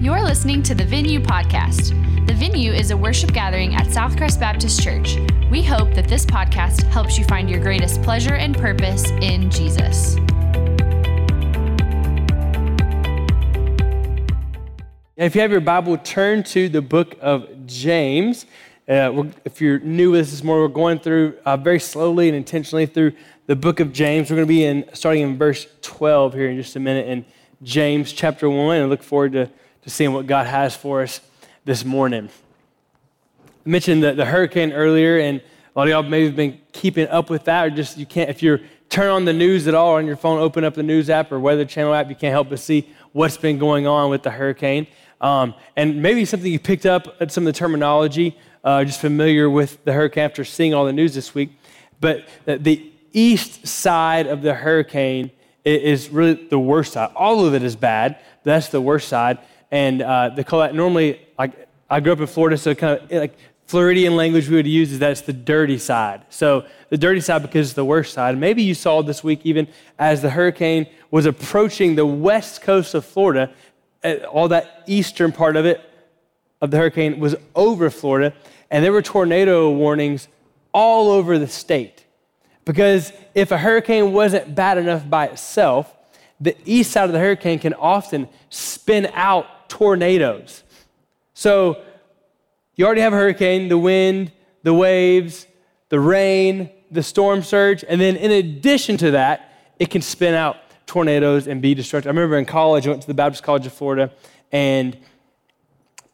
You're listening to the Venue Podcast. The Venue is a worship gathering at Southcrest Baptist Church. We hope that this podcast helps you find your greatest pleasure and purpose in Jesus. If you have your Bible, turn to the book of James. Uh, if you're new with us this we're going through uh, very slowly and intentionally through the book of James. We're going to be in starting in verse 12 here in just a minute in James chapter 1, and look forward to to seeing what God has for us this morning. I mentioned the, the hurricane earlier, and a lot of y'all maybe have been keeping up with that, or just you can't, if you're turn on the news at all on your phone, open up the news app or Weather Channel app, you can't help but see what's been going on with the hurricane. Um, and maybe something you picked up at some of the terminology, uh, just familiar with the hurricane after seeing all the news this week. But the east side of the hurricane is really the worst side. All of it is bad. That's the worst side and uh, they call that normally like I grew up in Florida, so kind of like Floridian language we would use is that it's the dirty side. So the dirty side because it's the worst side. Maybe you saw this week even as the hurricane was approaching the west coast of Florida, uh, all that eastern part of it of the hurricane was over Florida, and there were tornado warnings all over the state. Because if a hurricane wasn't bad enough by itself, the east side of the hurricane can often spin out tornadoes. So you already have a hurricane, the wind, the waves, the rain, the storm surge, and then in addition to that, it can spin out tornadoes and be destructive. I remember in college, I went to the Baptist College of Florida, and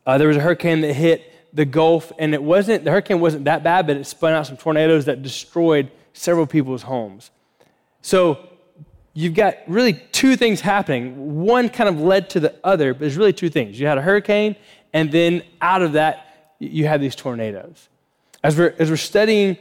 uh, there was a hurricane that hit the Gulf, and it wasn't the hurricane wasn't that bad, but it spun out some tornadoes that destroyed several people's homes. So you've got really two things happening. One kind of led to the other, but there's really two things. You had a hurricane, and then out of that, you had these tornadoes. As we're, as we're studying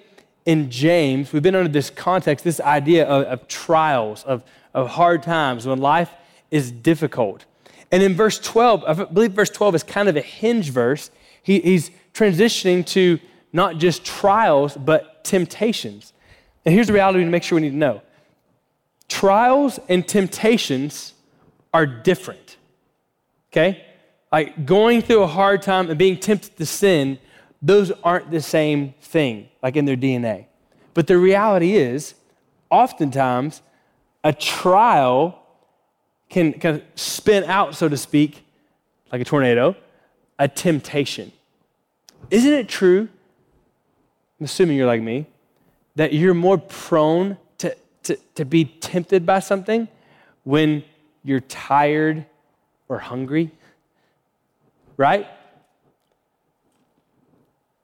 in James, we've been under this context, this idea of, of trials, of, of hard times, when life is difficult. And in verse 12, I believe verse 12 is kind of a hinge verse. He, he's transitioning to not just trials, but temptations. And here's the reality to make sure we need to know trials and temptations are different. Okay? Like going through a hard time and being tempted to sin, those aren't the same thing, like in their DNA. But the reality is, oftentimes, a trial can kind of spin out, so to speak, like a tornado, a temptation. Isn't it true? I'm assuming you're like me, that you're more prone to, to be tempted by something when you're tired or hungry, right?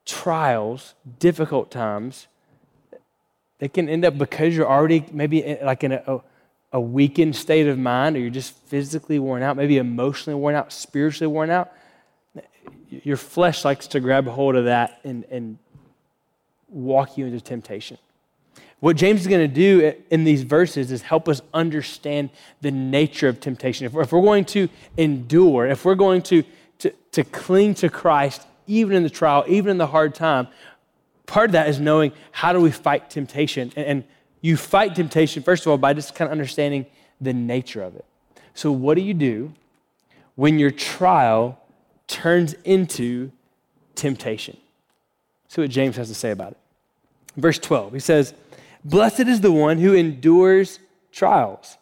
Trials, difficult times, they can end up because you're already maybe like in a, a weakened state of mind or you're just physically worn out, maybe emotionally worn out, spiritually worn out. Your flesh likes to grab hold of that and, and walk you into temptation. What James is going to do in these verses is help us understand the nature of temptation. If we're, if we're going to endure, if we're going to, to, to cling to Christ, even in the trial, even in the hard time, part of that is knowing how do we fight temptation. And, and you fight temptation, first of all, by just kind of understanding the nature of it. So, what do you do when your trial turns into temptation? See what James has to say about it. Verse 12, he says, Blessed is the one who endures trials,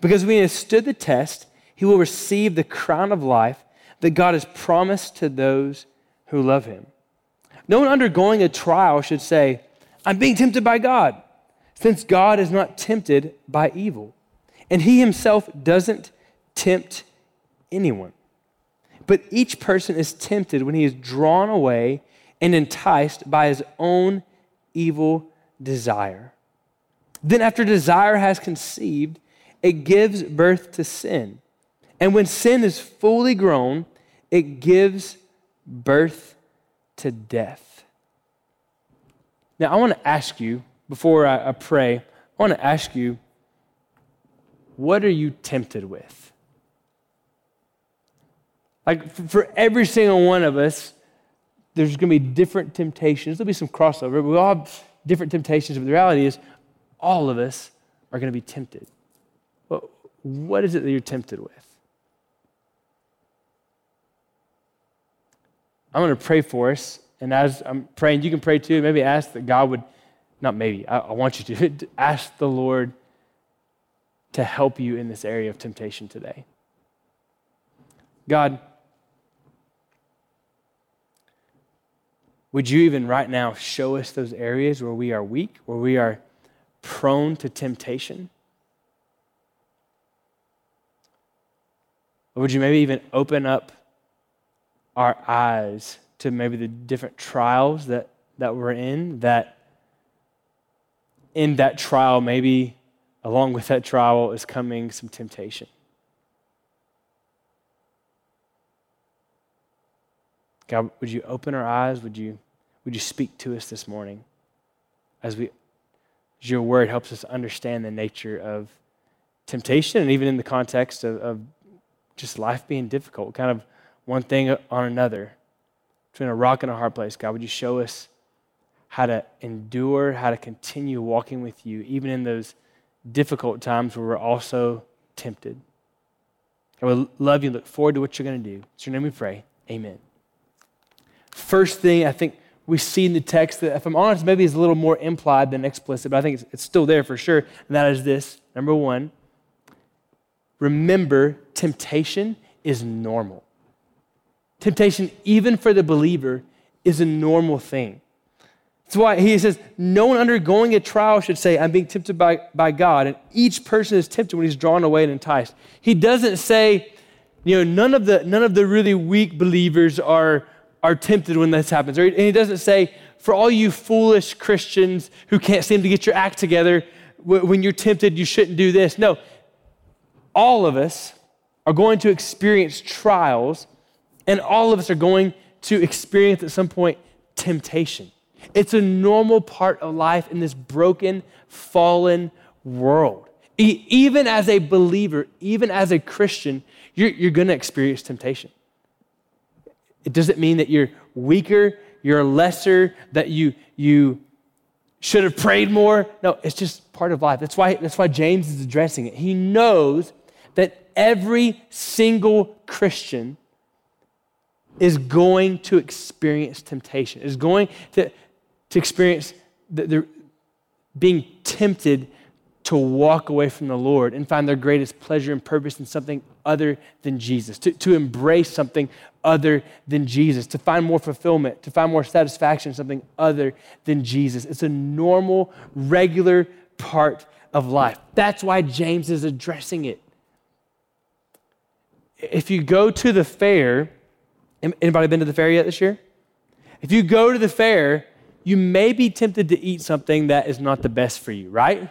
because when he has stood the test, he will receive the crown of life that God has promised to those who love him. No one undergoing a trial should say, I'm being tempted by God, since God is not tempted by evil, and he himself doesn't tempt anyone. But each person is tempted when he is drawn away and enticed by his own evil desire. Then, after desire has conceived, it gives birth to sin. And when sin is fully grown, it gives birth to death. Now, I want to ask you, before I, pray, I want to ask you, what are you tempted with? Like, for every single one of us, there's going to be different temptations. There'll be some crossover, we all have different temptations. But the reality is, all of us are going to be tempted. Well, what is it that you're tempted with? I'm going to pray for us. And as I'm praying, you can pray too. Maybe ask that God would, not maybe, I, I want you to, to ask the Lord to help you in this area of temptation today. God, would you even right now show us those areas where we are weak, where we are prone to temptation? Or would you maybe even open up our eyes to maybe the different trials that, that we're in, that in that trial, maybe along with that trial is coming some temptation? God, would you open our eyes? Would you, would you speak to us this morning as, we, your word helps us understand the nature of temptation and even in the context of, of just life being difficult, kind of one thing on another, between a rock and a hard place. God, would you show us how to endure, how to continue walking with you, even in those difficult times where we're also tempted? I would love you. Look forward to what you're going to do. It's your name we pray. Amen. First thing I think we see in the text that, if I'm honest, maybe is a little more implied than explicit, but I think it's, it's still there for sure. And that is this number one, remember temptation is normal. Temptation, even for the believer, is a normal thing. That's why he says, No one undergoing a trial should say, I'm being tempted by, by God. And each person is tempted when he's drawn away and enticed. He doesn't say, you know, none of the, none of the really weak believers are are tempted when this happens. And he doesn't say, for all you foolish Christians who can't seem to get your act together, when you're tempted, you shouldn't do this. No, all of us are going to experience trials, and all of us are going to experience at some point temptation. It's a normal part of life in this broken, fallen world. even as a believer, even as a Christian, you're, you're going to experience temptation. It doesn't mean that you're weaker, you're lesser, that you, you should have prayed more. No, it's just part of life. That's why, that's why James is addressing it. He knows that every single Christian is going to experience temptation, is going to, to experience the, the, being tempted to walk away from the Lord and find their greatest pleasure and purpose in something other than Jesus, to, to embrace something other than Jesus, to find more fulfillment, to find more satisfaction in something other than Jesus. It's a normal, regular part of life. That's why James is addressing it. If you go to the fair, anybody been to the fair yet this year? If you go to the fair, you may be tempted to eat something that is not the best for you, right?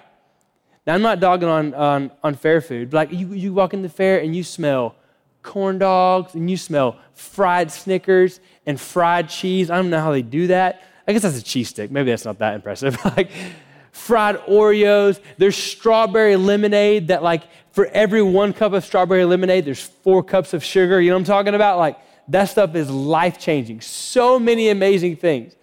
Now, I'm not dogging on, on, on fair food, but like you, you walk in the fair and you smell corn dogs and you smell fried Snickers and fried cheese. I don't know how they do that. I guess that's a cheese stick. Maybe that's not that impressive. like fried Oreos. There's strawberry lemonade that, like, for every one cup of strawberry lemonade, there's four cups of sugar. You know what I'm talking about? Like, that stuff is life changing. So many amazing things.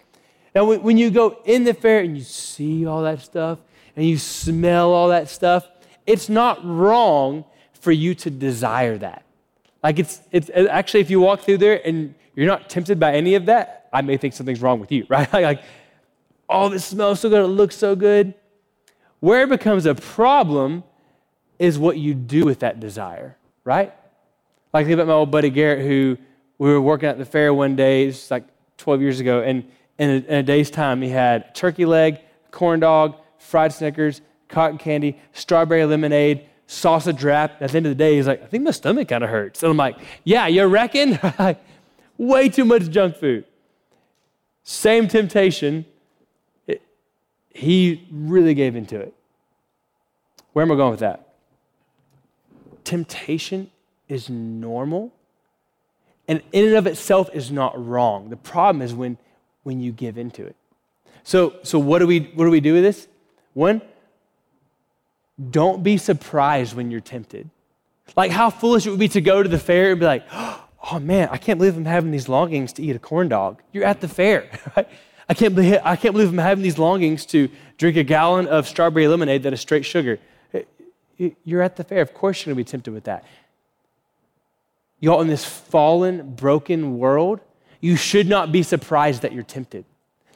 Now, when you go in the fair and you see all that stuff, and you smell all that stuff, it's not wrong for you to desire that. Like it's, it's actually, if you walk through there and you're not tempted by any of that, I may think something's wrong with you, right? like, oh, this smells so good, it looks so good. Where it becomes a problem is what you do with that desire, right? Like think about my old buddy Garrett, who we were working at the fair one day, it's like 12 years ago, and in a, in a day's time, he had turkey leg, corn dog, fried Snickers, cotton candy, strawberry lemonade, sausage wrap. At the end of the day, he's like, I think my stomach kind of hurts. And I'm like, yeah, you reckon? Way too much junk food. Same temptation. It, he really gave into it. Where am I going with that? Temptation is normal and in and of itself is not wrong. The problem is when, when you give into it. So, so what, do we, what do we do with this? One, don't be surprised when you're tempted. Like how foolish it would be to go to the fair and be like, oh man, I can't believe I'm having these longings to eat a corn dog. You're at the fair. Right? I, can't believe, I can't believe I'm having these longings to drink a gallon of strawberry lemonade that is straight sugar. Eh, you're at the fair. Of course, you're going to be tempted with that. Y'all, in this fallen, broken world, you should not be surprised that you're tempted.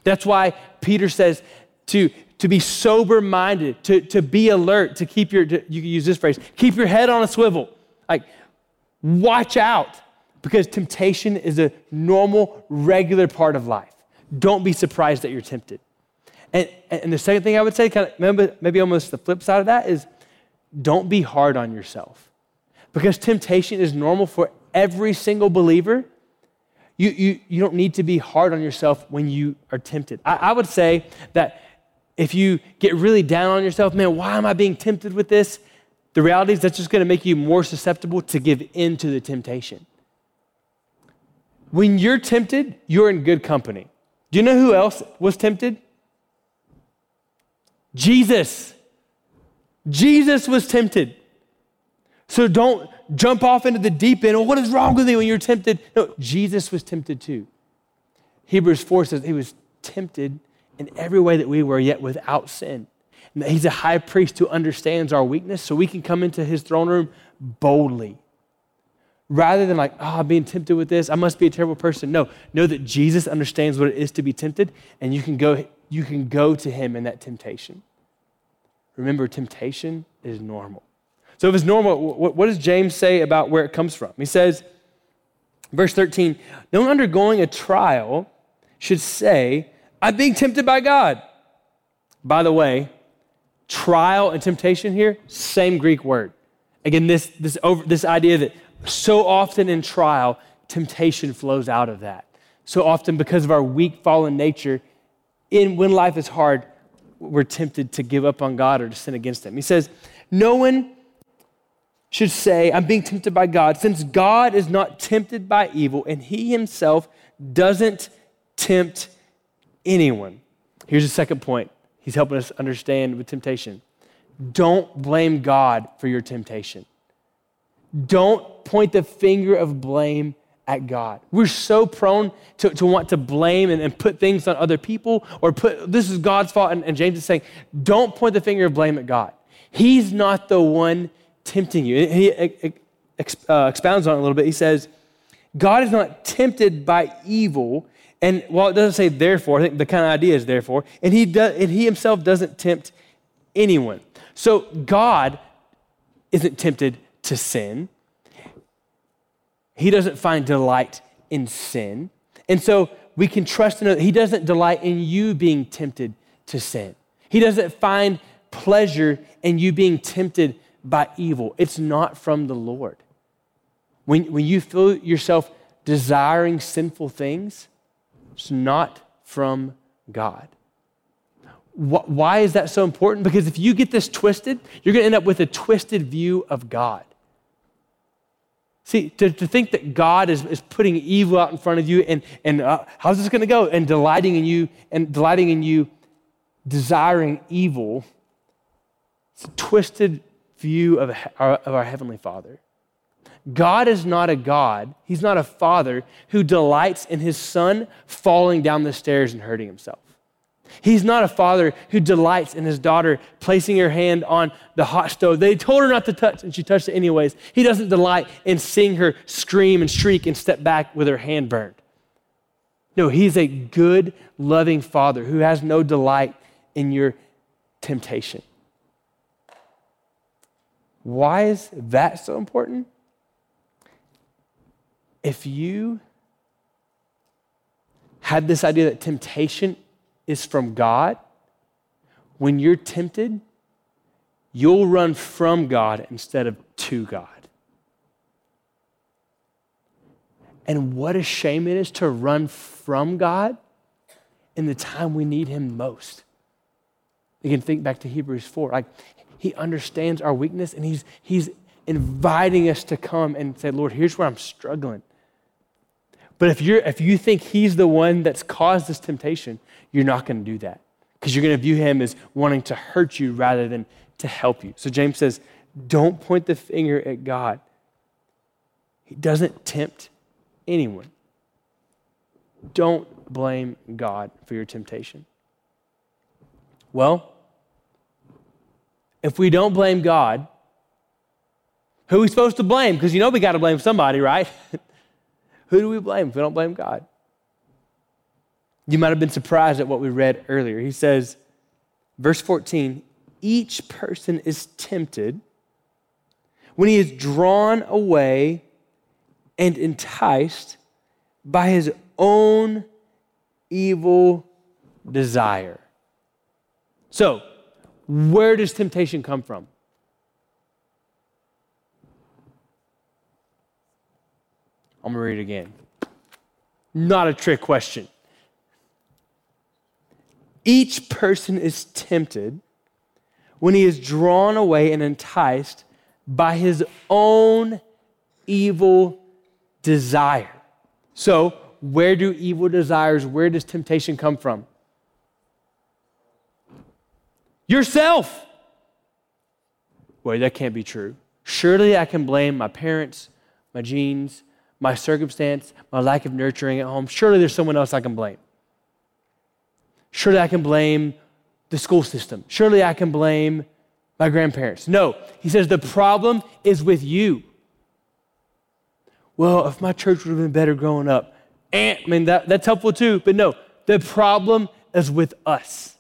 That's why Peter says to, to be sober minded, to, to be alert, to keep your, to, you can use this phrase, keep your head on a swivel. Like, watch out because temptation is a normal, regular part of life. Don't be surprised that you're tempted. And, and the second thing I would say, kind of, maybe, maybe almost the flip side of that, is don't be hard on yourself. Because temptation is normal for every single believer. You, you, you don't need to be hard on yourself when you are tempted. I, I would say that if you get really down on yourself, man, why am I being tempted with this? The reality is that's just going to make you more susceptible to give in to the temptation. When you're tempted, you're in good company. Do you know who else was tempted? Jesus. Jesus was tempted. So don't jump off into the deep end. Oh, what is wrong with you when you're tempted? No, Jesus was tempted too. Hebrews 4 says he was tempted in every way that we were, yet without sin. And he's a high priest who understands our weakness, so we can come into his throne room boldly. Rather than like, oh, I'm being tempted with this, I must be a terrible person. No, know that Jesus understands what it is to be tempted, and you can go, you can go to him in that temptation. Remember, temptation is normal. So if it's normal, what does James say about where it comes from? He says, verse 13, no one undergoing a trial should say, I'm being tempted by God. By the way, trial and temptation here, same Greek word. Again, this, this, over, this idea that so often in trial, temptation flows out of that. So often, because of our weak, fallen nature, in when life is hard, we're tempted to give up on God or to sin against Him. He says, No one should say, I'm being tempted by God, since God is not tempted by evil and He Himself doesn't tempt anyone. Here's the second point. He's helping us understand with temptation. Don't blame God for your temptation. Don't point the finger of blame at God. We're so prone to, to want to blame and, and put things on other people or put this is God's fault. And, and James is saying, don't point the finger of blame at God. He's not the one tempting you. He uh, expounds on it a little bit. He says, God is not tempted by evil. And while it doesn't say therefore, I think the kind of idea is therefore, and he, does, and he himself doesn't tempt anyone. So God isn't tempted to sin. He doesn't find delight in sin. And so we can trust in that He doesn't delight in you being tempted to sin. He doesn't find pleasure in you being tempted by evil. It's not from the Lord. When, when you feel yourself desiring sinful things, it's not from God. Why is that so important? Because if you get this twisted, you're going to end up with a twisted view of God. See, to, to think that God is, is putting evil out in front of you and, and uh, how's this going to go? And delighting in you and delighting in you, desiring evil, it's a twisted view of of our Heavenly Father. God is not a God, He's not a father who delights in His son falling down the stairs and hurting himself. He's not a father who delights in his daughter placing her hand on the hot stove. They told her not to touch, and she touched it anyways. He doesn't delight in seeing her scream and shriek and step back with her hand burned. No, he's a good, loving father who has no delight in your temptation. Why is that so important? If you had this idea that temptation is from God, when you're tempted, you'll run from God instead of to God. And what a shame it is to run from God in the time we need Him most. You can think back to Hebrews 4. Like, He understands our weakness and He's, he's inviting us to come and say, Lord, here's where I'm struggling. But if, you're, if you think He's the one that's caused this temptation, you're not going to do that because you're going to view him as wanting to hurt you rather than to help you. So James says, don't point the finger at God. He doesn't tempt anyone. Don't blame God for your temptation. Well, if we don't blame God, who are we supposed to blame? Because you know we got to blame somebody, right? who do we blame if we don't blame God? You might have been surprised at what we read earlier. He says, verse 14, each person is tempted when he is drawn away and enticed by his own evil desire. So, where does temptation come from? I'm going to read it again. Not a trick question. Each person is tempted when he is drawn away and enticed by his own evil desire. So, where do evil desires, where does temptation come from? Yourself. Wait, that can't be true. Surely I can blame my parents, my genes, my circumstance, my lack of nurturing at home. Surely there's someone else I can blame. Surely I can blame the school system. Surely I can blame my grandparents. No, he says the problem is with you. Well, if my church would have been better growing up, and, I mean, that, that's helpful too, but no, the problem is with us.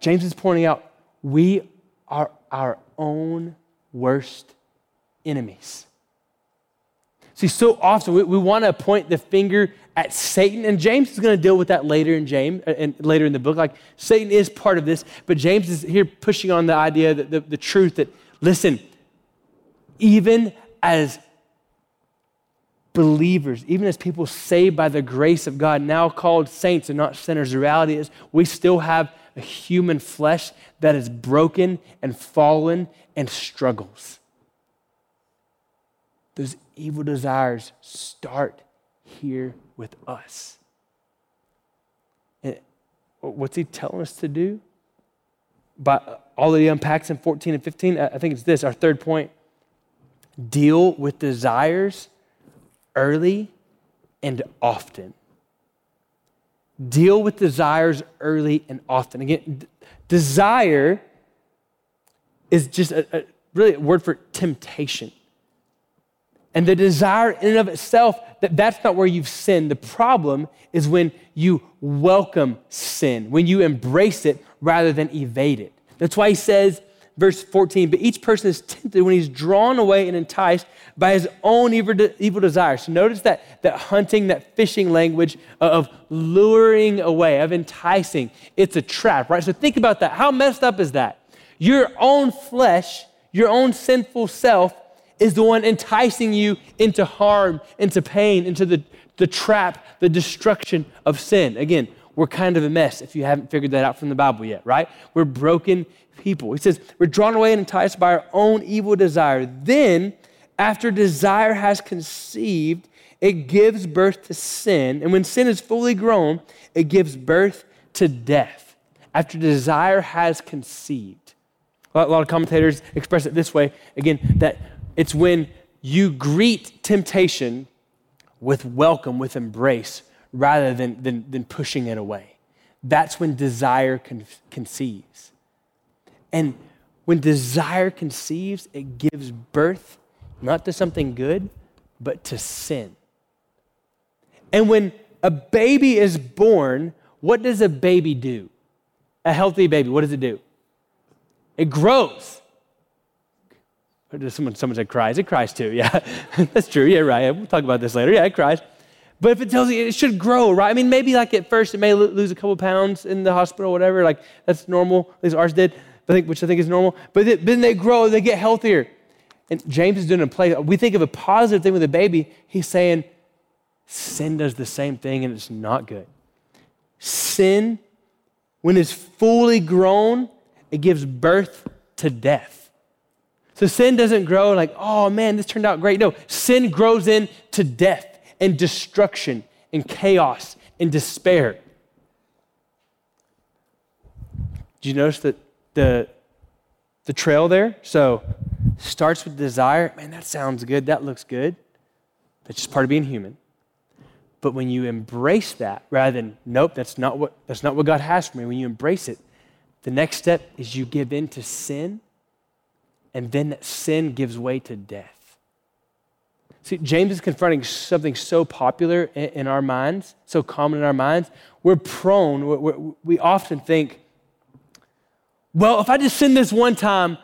James is pointing out we are our own worst enemies. See, so often we, we want to point the finger at Satan, and James is going to deal with that later in James uh, and later in the book. Like Satan is part of this, but James is here pushing on the idea that the, the truth that listen, even as believers, even as people saved by the grace of God, now called saints and not sinners, the reality is we still have a human flesh that is broken and fallen and struggles. Those evil desires start here with us. And what's he telling us to do? By all that he unpacks in 14 and 15, I think it's this our third point deal with desires early and often. Deal with desires early and often. Again, d- desire is just a, a, really a word for temptation. And the desire in and of itself, that that's not where you've sinned. The problem is when you welcome sin, when you embrace it rather than evade it. That's why he says, verse 14, but each person is tempted when he's drawn away and enticed by his own evil, de- evil desires. So notice that, that hunting, that fishing language of luring away, of enticing. It's a trap, right? So think about that. How messed up is that? Your own flesh, your own sinful self is the one enticing you into harm, into pain, into the, the trap, the destruction of sin. Again, we're kind of a mess if you haven't figured that out from the Bible yet, right? We're broken people. He says, We're drawn away and enticed by our own evil desire. Then, after desire has conceived, it gives birth to sin. And when sin is fully grown, it gives birth to death. After desire has conceived. A lot of commentators express it this way again, that it's when you greet temptation with welcome, with embrace, rather than, than, than pushing it away. That's when desire con- conceives. And when desire conceives, it gives birth not to something good, but to sin. And when a baby is born, what does a baby do? A healthy baby, what does it do? It grows. Someone, someone said cries. It cries too. Yeah, that's true. Yeah, right. We'll talk about this later. Yeah, it cries. But if it tells you it should grow, right? I mean, maybe like at first it may lose a couple pounds in the hospital, whatever. Like that's normal. At least ours did, I think, which I think is normal. But then they grow, they get healthier. And James is doing a play. We think of a positive thing with a baby. He's saying sin does the same thing and it's not good. Sin, when it's fully grown, it gives birth to death. So sin doesn't grow like, oh man, this turned out great. No, sin grows into death and destruction and chaos and despair. Do you notice that the, the trail there? So starts with desire. Man, that sounds good. That looks good. That's just part of being human. But when you embrace that, rather than, nope, that's not what, that's not what God has for me, when you embrace it, the next step is you give in to sin and then sin gives way to death. See, James is confronting something so popular in, our minds, so common in our minds. We're prone, we're, we often think, well, if I just sin this one time,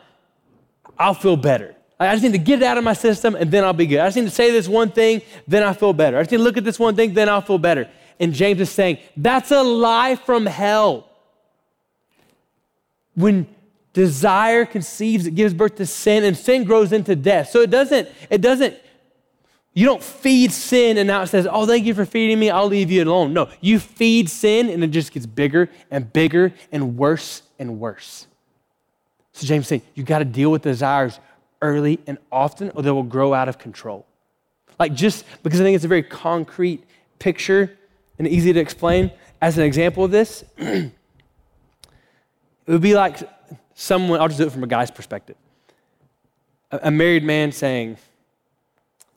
I'll feel better. I just need to get it out of my system and then I'll be good. I just need to say this one thing, then I feel better. I just need to look at this one thing, then I'll feel better. And James is saying, that's a lie from hell. When desire conceives, it gives birth to sin, and sin grows into death. So it doesn't, it doesn't, you don't feed sin and now it says, oh, thank you for feeding me, I'll leave you alone. No, you feed sin and it just gets bigger and bigger and worse and worse. So James saying, you got to deal with desires early and often, or they will grow out of control. Like, just because I think it's a very concrete picture and easy to explain, as an example of this, it would be like someone, I'll just do it from a guy's perspective. A, a married man saying,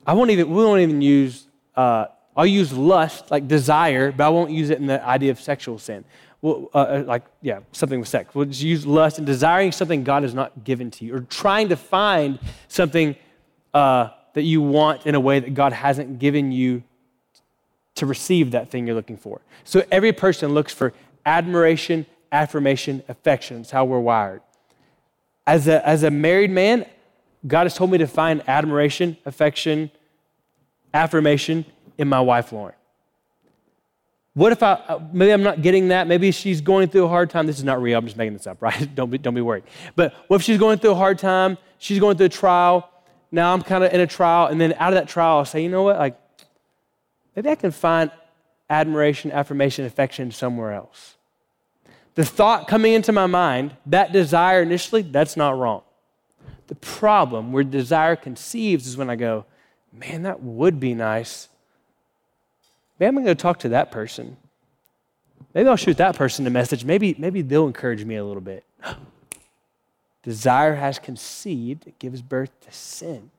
I won't even, we won't even use, uh, I'll use lust, like desire, but I won't use it in the idea of sexual sin well, uh, uh, like, yeah, something with sex. We'll just use lust and desiring something God has not given to you, or trying to find something uh, that you want in a way that God hasn't given you to receive that thing you're looking for. So every person looks for admiration, affirmation, affection. It's how we're wired. As a, as a married man, God has told me to find admiration, affection, affirmation in my wife, Lauren. What if I, uh, maybe I'm not getting that? Maybe she's going through a hard time. This is not real. I'm just making this up, right? don't, be, don't be worried. But what if she's going through a hard time? She's going through a trial. Now I'm kind of in a trial. And then out of that trial, I'll say, you know what? Like, maybe I can find admiration, affirmation, affection somewhere else. The thought coming into my mind, that desire initially, that's not wrong. The problem where desire conceives is when I go, man, that would be nice Maybe I'm going to go talk to that person. Maybe I'll shoot that person a message. Maybe, maybe they'll encourage me a little bit. Desire has conceived, it gives birth to sin.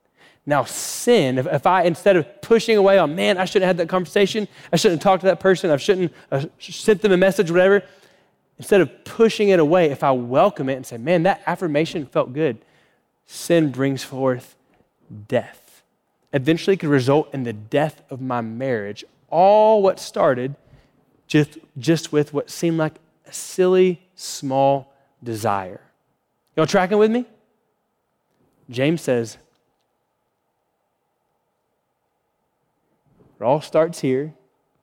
Now, sin, if, if, I, instead of pushing away on, man, I shouldn't have had that conversation, I shouldn't have talked to that person, I shouldn't uh, have sent them a message, whatever, instead of pushing it away, if I welcome it and say, man, that affirmation felt good, sin brings forth death. Eventually, it could result in the death of my marriage all what started just, just with what seemed like a silly, small desire. Y'all tracking with me? James says, it all starts here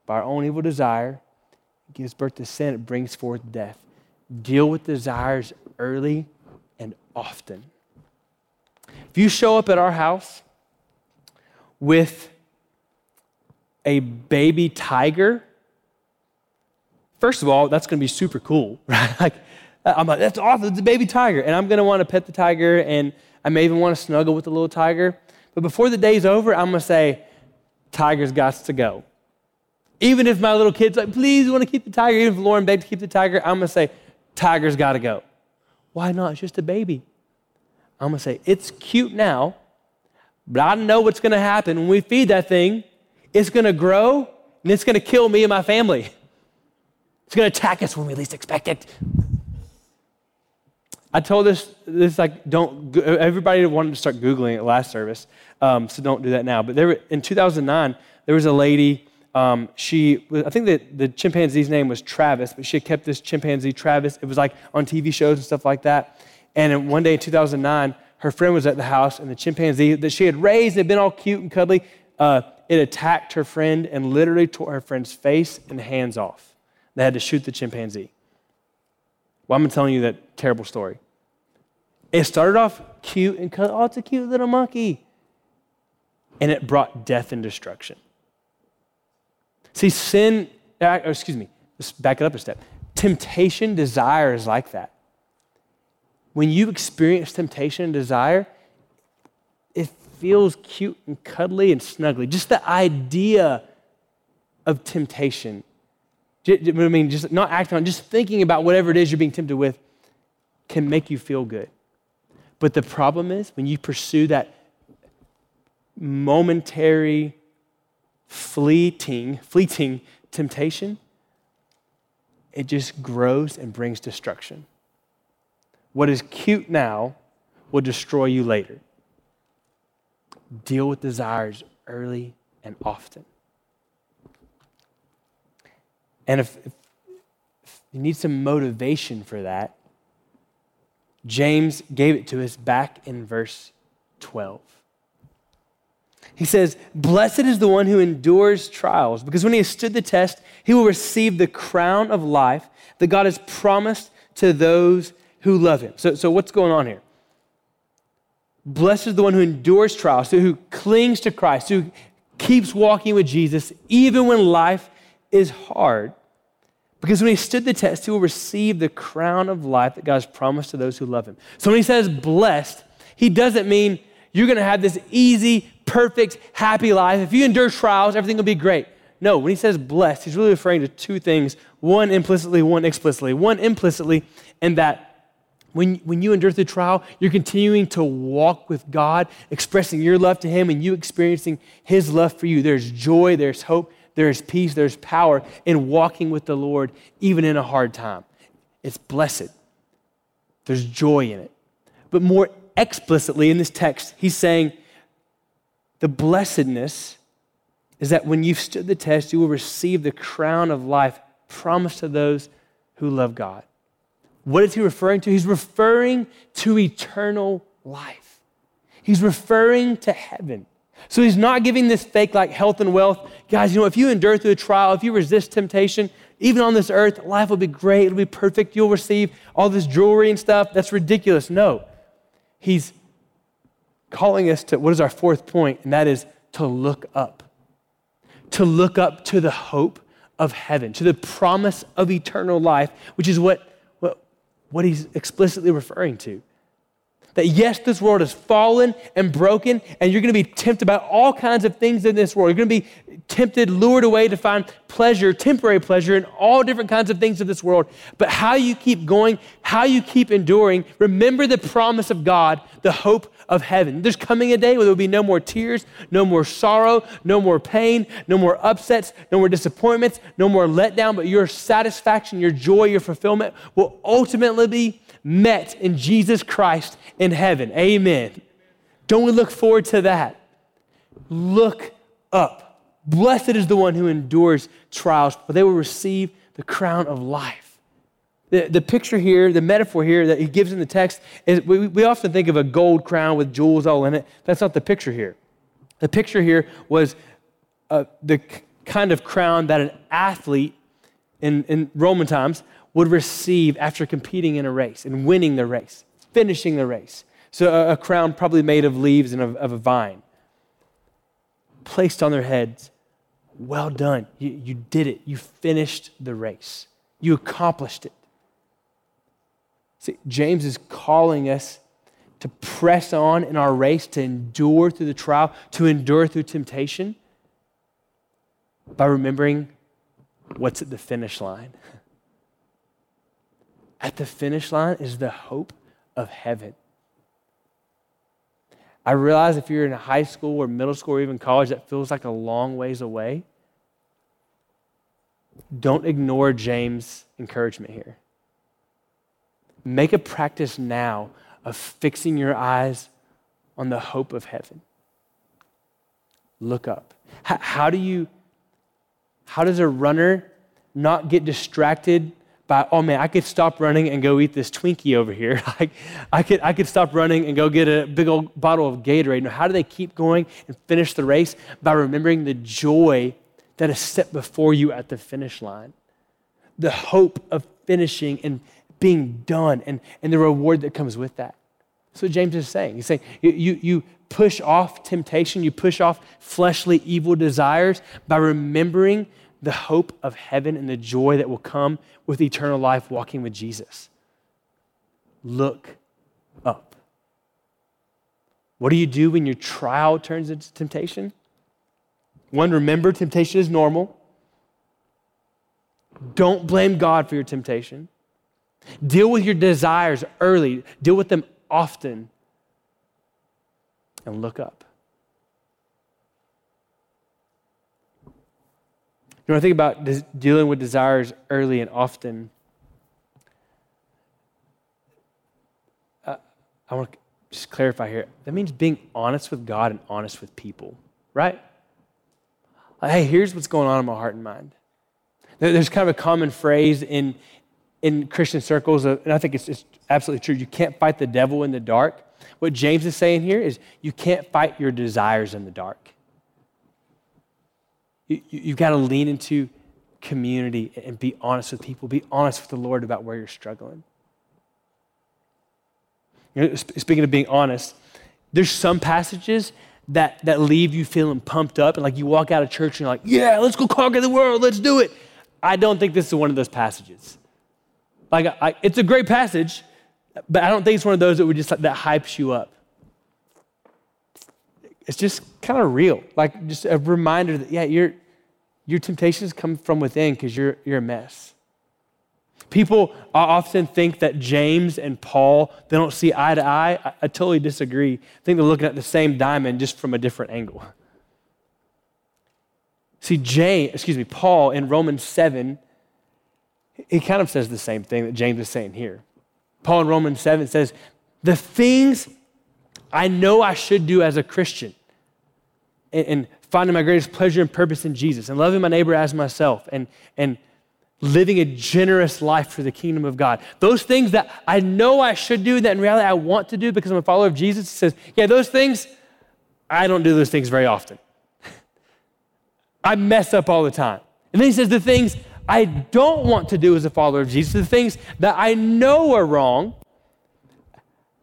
by our own evil desire. It gives birth to sin, it brings forth death. Deal with desires early and often. If you show up at our house with a baby tiger, first of all, that's going to be super cool, right? Like, I'm like, that's awesome, it's a baby tiger. And I'm going to want to pet the tiger, and I may even want to snuggle with the little tiger. But before the day's over, I'm going to say, tiger's got to go. Even if my little kid's like, please, we want to keep the tiger, even if Lauren begged to keep the tiger, I'm going to say, tiger's got to go. Why not? It's just a baby. I'm going to say, it's cute now, but I know what's going to happen when we feed that thing it's going to grow and it's going to kill me and my family. It's going to attack us when we least expect it. I told this, this like, don't, everybody wanted to start Googling at last service, um, so don't do that now. But there, in 2009, there was a lady, um, she, I think that the chimpanzee's name was Travis, but she kept this chimpanzee Travis. It was like on TV shows and stuff like that. And one day in 2009, her friend was at the house, and the chimpanzee that she had raised had been all cute and cuddly, uh, it attacked her friend and literally tore her friend's face and hands off. They had to shoot the chimpanzee. Why Well, I'm telling you that terrible story. It started off cute and cuddly. oh, it's a cute little monkey. And it brought death and destruction. See, sin, uh, excuse me, let's back it up a step. Temptation, desire is like that. When you experience temptation and desire, it feels cute and cuddly and snuggly. Just the idea of temptation. I mean, just not acting on, just thinking about whatever it is you're being tempted with can make you feel good. But the problem is when you pursue that momentary, fleeting, fleeting temptation, it just grows and brings destruction. What is cute now will destroy you later deal with desires early and often. And if, if, you need some motivation for that, James gave it to us back in verse 12. He says, Blessed is the one who endures trials, because when he has stood the test, he will receive the crown of life that God has promised to those who love him. So, so what's going on here? Blessed is the one who endures trials, who clings to Christ, who keeps walking with Jesus, even when life is hard. Because when he stood the test, he will receive the crown of life that God has promised to those who love him. So when he says blessed, he doesn't mean you're going to have this easy, perfect, happy life. If you endure trials, everything will be great. No, when he says blessed, he's really referring to two things one implicitly, one explicitly. One implicitly, in that when, when you endure the trial, you're continuing to walk with God, expressing your love to Him, and you experiencing His love for you. There's joy, there's hope, there's peace, there's power in walking with the Lord, even in a hard time. It's blessed. There's joy in it. But more explicitly in this text, he's saying the blessedness is that when you've stood the test, you will receive the crown of life promised to those who love God. What is he referring to? He's referring to eternal life. He's referring to heaven. So he's not giving this fake like health and wealth. Guys, you know, if you endure through a trial, if you resist temptation, even on this earth, life will be great, it'll be perfect, you'll receive all this jewelry and stuff. That's ridiculous. No. He's calling us to what is our fourth point, and that is to look up. To look up to the hope of heaven, to the promise of eternal life, which is what, what, what he's explicitly referring to. That yes, this world is fallen and broken, and you're going to be tempted by all kinds of things in this world. You're going to be tempted, lured away to find pleasure, temporary pleasure, in all different kinds of things of this world. But how you keep going, how you keep enduring, remember the promise of God, the hope of heaven. There's coming a day where there will be no more tears, no more sorrow, no more pain, no more upsets, no more disappointments, no more letdown, but your satisfaction, your joy, your fulfillment will ultimately be met in Jesus Christ in heaven. Amen. Don't we look forward to that? Look up. Blessed is the one who endures trials, for they will receive the crown of life. The, the picture here, the metaphor here that he gives in the text is we, we often think of a gold crown with jewels all in it. That's not the picture here. The picture here was uh, the kind of crown that an athlete in, in Roman times would receive after competing in a race and winning the race, finishing the race. So, a, a crown probably made of leaves and of, of, a vine, placed on their heads. Well done. You, you did it. You finished the race, you accomplished it. See, James is calling us to press on in our race, to endure through the trial, to endure through temptation by remembering what's at the finish line. At the finish line is the hope of heaven. I realize if you're in high school or middle school or even college, that feels like a long ways away. Don't ignore James' encouragement here. Make a practice now of fixing your eyes on the hope of heaven. Look up. How, how do you, how does a runner not get distracted by, oh man, I could stop running and go eat this Twinkie over here. like, I, could, I could stop running and go get a big old bottle of Gatorade. Now, how do they keep going and finish the race? By remembering the joy that is set before you at the finish line. The hope of finishing and being done and, and the reward that comes with that. That's what James is saying. He's saying you, you push off temptation, you push off fleshly evil desires by remembering the hope of heaven and the joy that will come with eternal life walking with Jesus. Look up. What do you do when your trial turns into temptation? One, remember temptation is normal. Don't blame God for your temptation. Deal with your desires early, deal with them often, and look up. You know, I think about des- dealing with desires early and often. Uh, I want to just clarify here. That means being honest with God and honest with people, right? Like, hey, here's what's going on in my heart and mind. There's kind of a common phrase in, in Christian circles, and I think it's, it's absolutely true. You can't fight the devil in the dark. What James is saying here is you can't fight your desires in the dark. You, you, have got to lean into community and be honest with people. Be honest with the Lord about where you're struggling. You know, speaking of being honest, there's some passages that, that leave you feeling pumped up and like you walk out of church and you're like, yeah, let's go conquer the world, let's do it. I don't think this is one of those passages. Like, I, it's a great passage, but I don't think it's one of those that would just that hypes you up. It's just kind of real, like just a reminder that yeah, your your temptations come from within because you're you're a mess. People often think that James and Paul they don't see eye to eye. I, I totally disagree. I think they're looking at the same diamond just from a different angle. See, James, excuse me, Paul in Romans 7, he kind of says the same thing that James is saying here. Paul in Romans 7 says, The things I know I should do as a Christian, and, and finding my greatest pleasure and purpose in Jesus, and loving my neighbor as myself, and, and living a generous life for the kingdom of God. Those things that I know I should do, that in reality I want to do because I'm a follower of Jesus, he says, Yeah, those things, I don't do those things very often. I mess up all the time. And then he says, The things I don't want to do as a follower of Jesus, the things that I know are wrong,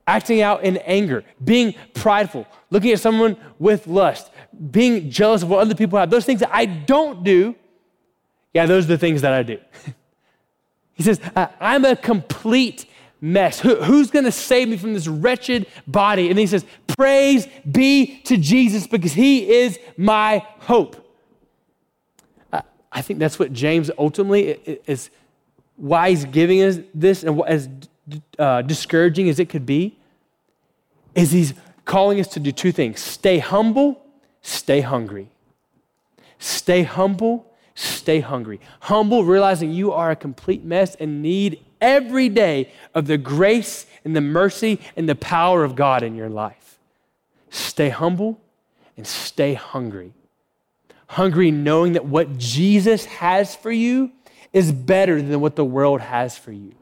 acting out in anger, being prideful, looking at someone with lust, being jealous of what other people have, those things that I don't do, yeah, those are the things that I do. he says, I'm a complete mess. Who, who's going to save me from this wretched body? And he says, Praise be to Jesus because he is my hope. I think that's what James ultimately is why he's giving us this and as uh, discouraging as it could be is he's calling us to do two things stay humble, stay hungry. Stay humble, stay hungry. Humble, realizing you are a complete mess and need every day of the grace and the mercy and the power of God in your life. Stay humble and stay hungry hungry knowing that what Jesus has for you is better than what the world has for you.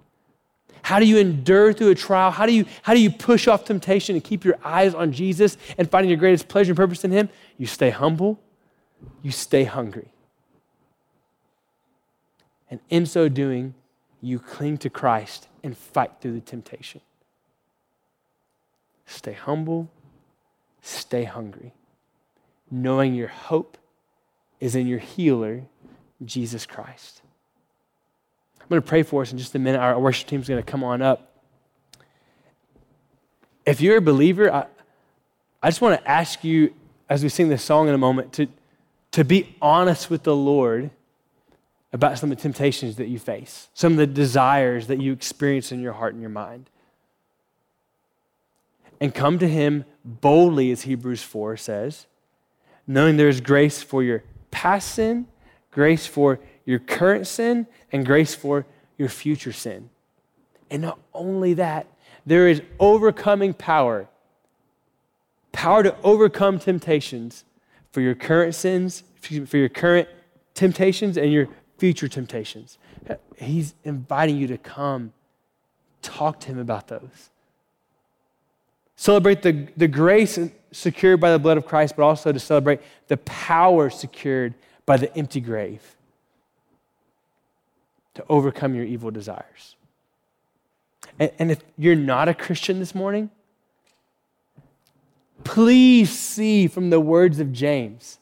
How do you endure through a trial? How do you, how do you push off temptation and keep your eyes on Jesus and finding your greatest pleasure and purpose in Him? You stay humble, you stay hungry. And in so doing, you cling to Christ and fight through the temptation. Stay humble, stay hungry, knowing your hope is in your healer, Jesus Christ. Going to pray for us in just a minute. Our worship team is going to come on up. If you're a believer, I, I just want to ask you, as we sing this song in a moment, to, to be honest with the Lord about some of the temptations that you face, some of the desires that you experience in your heart and your mind. And come to Him boldly, as Hebrews 4 says, knowing there is grace for your past sin, grace for your current sin, and grace for your future sin. And not only that, there is overcoming power power to overcome temptations for your current sins, for your current temptations, and your future temptations. He's inviting you to come talk to him about those. Celebrate the, the grace secured by the blood of Christ, but also to celebrate the power secured by the empty grave to overcome your evil desires. And, and if you're not a Christian this morning, please see from the words of James.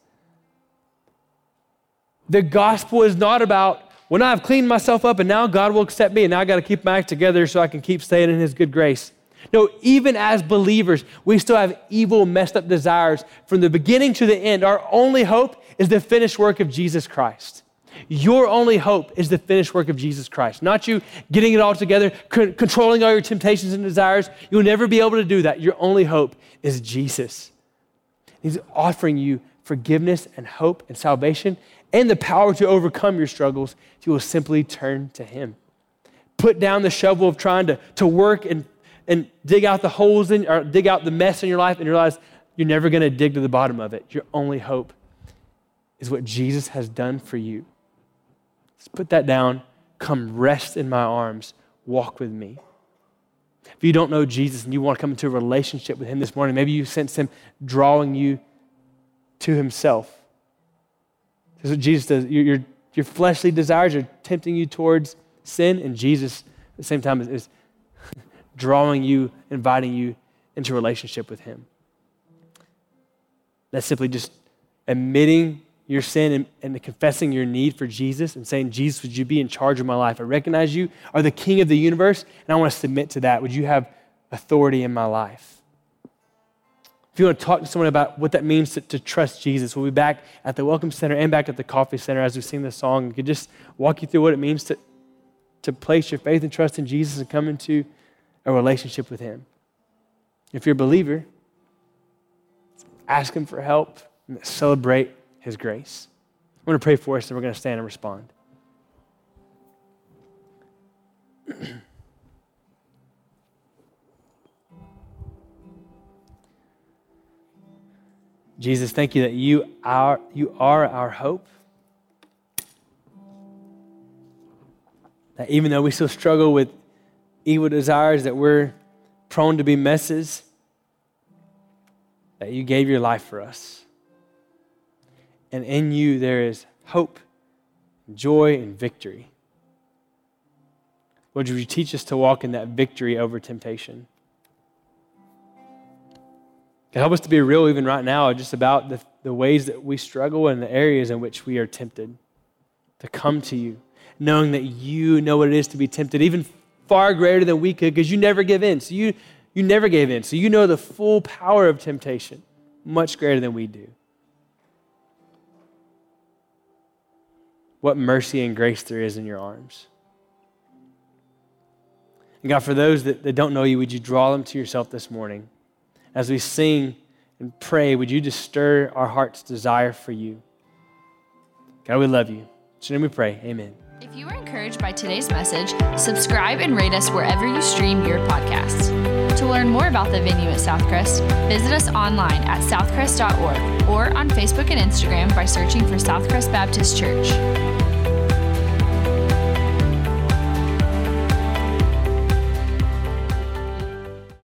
The gospel is not about, when I've cleaned myself up and now God will accept me and now I got to keep my act together so I can keep staying in his good grace. No, even as believers, we still have evil, messed up desires from the beginning to the end. Our only hope is the finished work of Jesus Christ. Your only hope is the finished work of Jesus Christ, not you getting it all together, c- controlling all your temptations and desires. You'll never be able to do that. Your only hope is Jesus. He's offering you forgiveness and hope and salvation and the power to overcome your struggles if you will simply turn to Him. Put down the shovel of trying to, to work and and dig out the holes in, or dig out the mess in your life and realize you're never going to dig to the bottom of it. Your only hope is what Jesus has done for you. Put that down. Come rest in my arms. Walk with me. If you don't know Jesus and you want to come into a relationship with him this morning, maybe you sense him drawing you to himself. This is what Jesus does. Your, your, your fleshly desires are tempting you towards sin, and Jesus, at the same time, is, is drawing you, inviting you into relationship with him. That's simply just admitting your sin and, and, confessing your need for Jesus and saying, Jesus, would you be in charge of my life? I recognize you are the king of the universe, and I want to submit to that. Would you have authority in my life? If you want to talk to someone about what that means to, to trust Jesus, we'll be back at the Welcome Center and back at the Coffee Center as we sing this song. We could just walk you through what it means to, to place your faith and trust in Jesus and come into a relationship with Him. If you're a believer, ask Him for help and celebrate His grace. I'm going to pray for us and we're going to stand and respond. Jesus, thank you that you are, you are our hope. That even though we still struggle with evil desires, that we're prone to be messes, that you gave your life for us. And in you there is hope, joy, and victory. Lord, would you teach us to walk in that victory over temptation? God, help us to be real even right now just about the, the ways that we struggle and the areas in which we are tempted to come to you, knowing that you know what it is to be tempted, even far greater than we could, because you never give in. So you, you never gave in. So you know the full power of temptation, much greater than we do. What mercy and grace there is in your arms. And God, for those that, that don't know you, would you draw them to yourself this morning? As we sing and pray, would you just stir our heart's desire for you? God, we love you. In your name we pray. Amen. If you were encouraged by today's message, subscribe and rate us wherever you stream your podcasts. To learn more about the venue at Southcrest, visit us online at southcrest.org or on Facebook and Instagram by searching for Southcrest Baptist Church.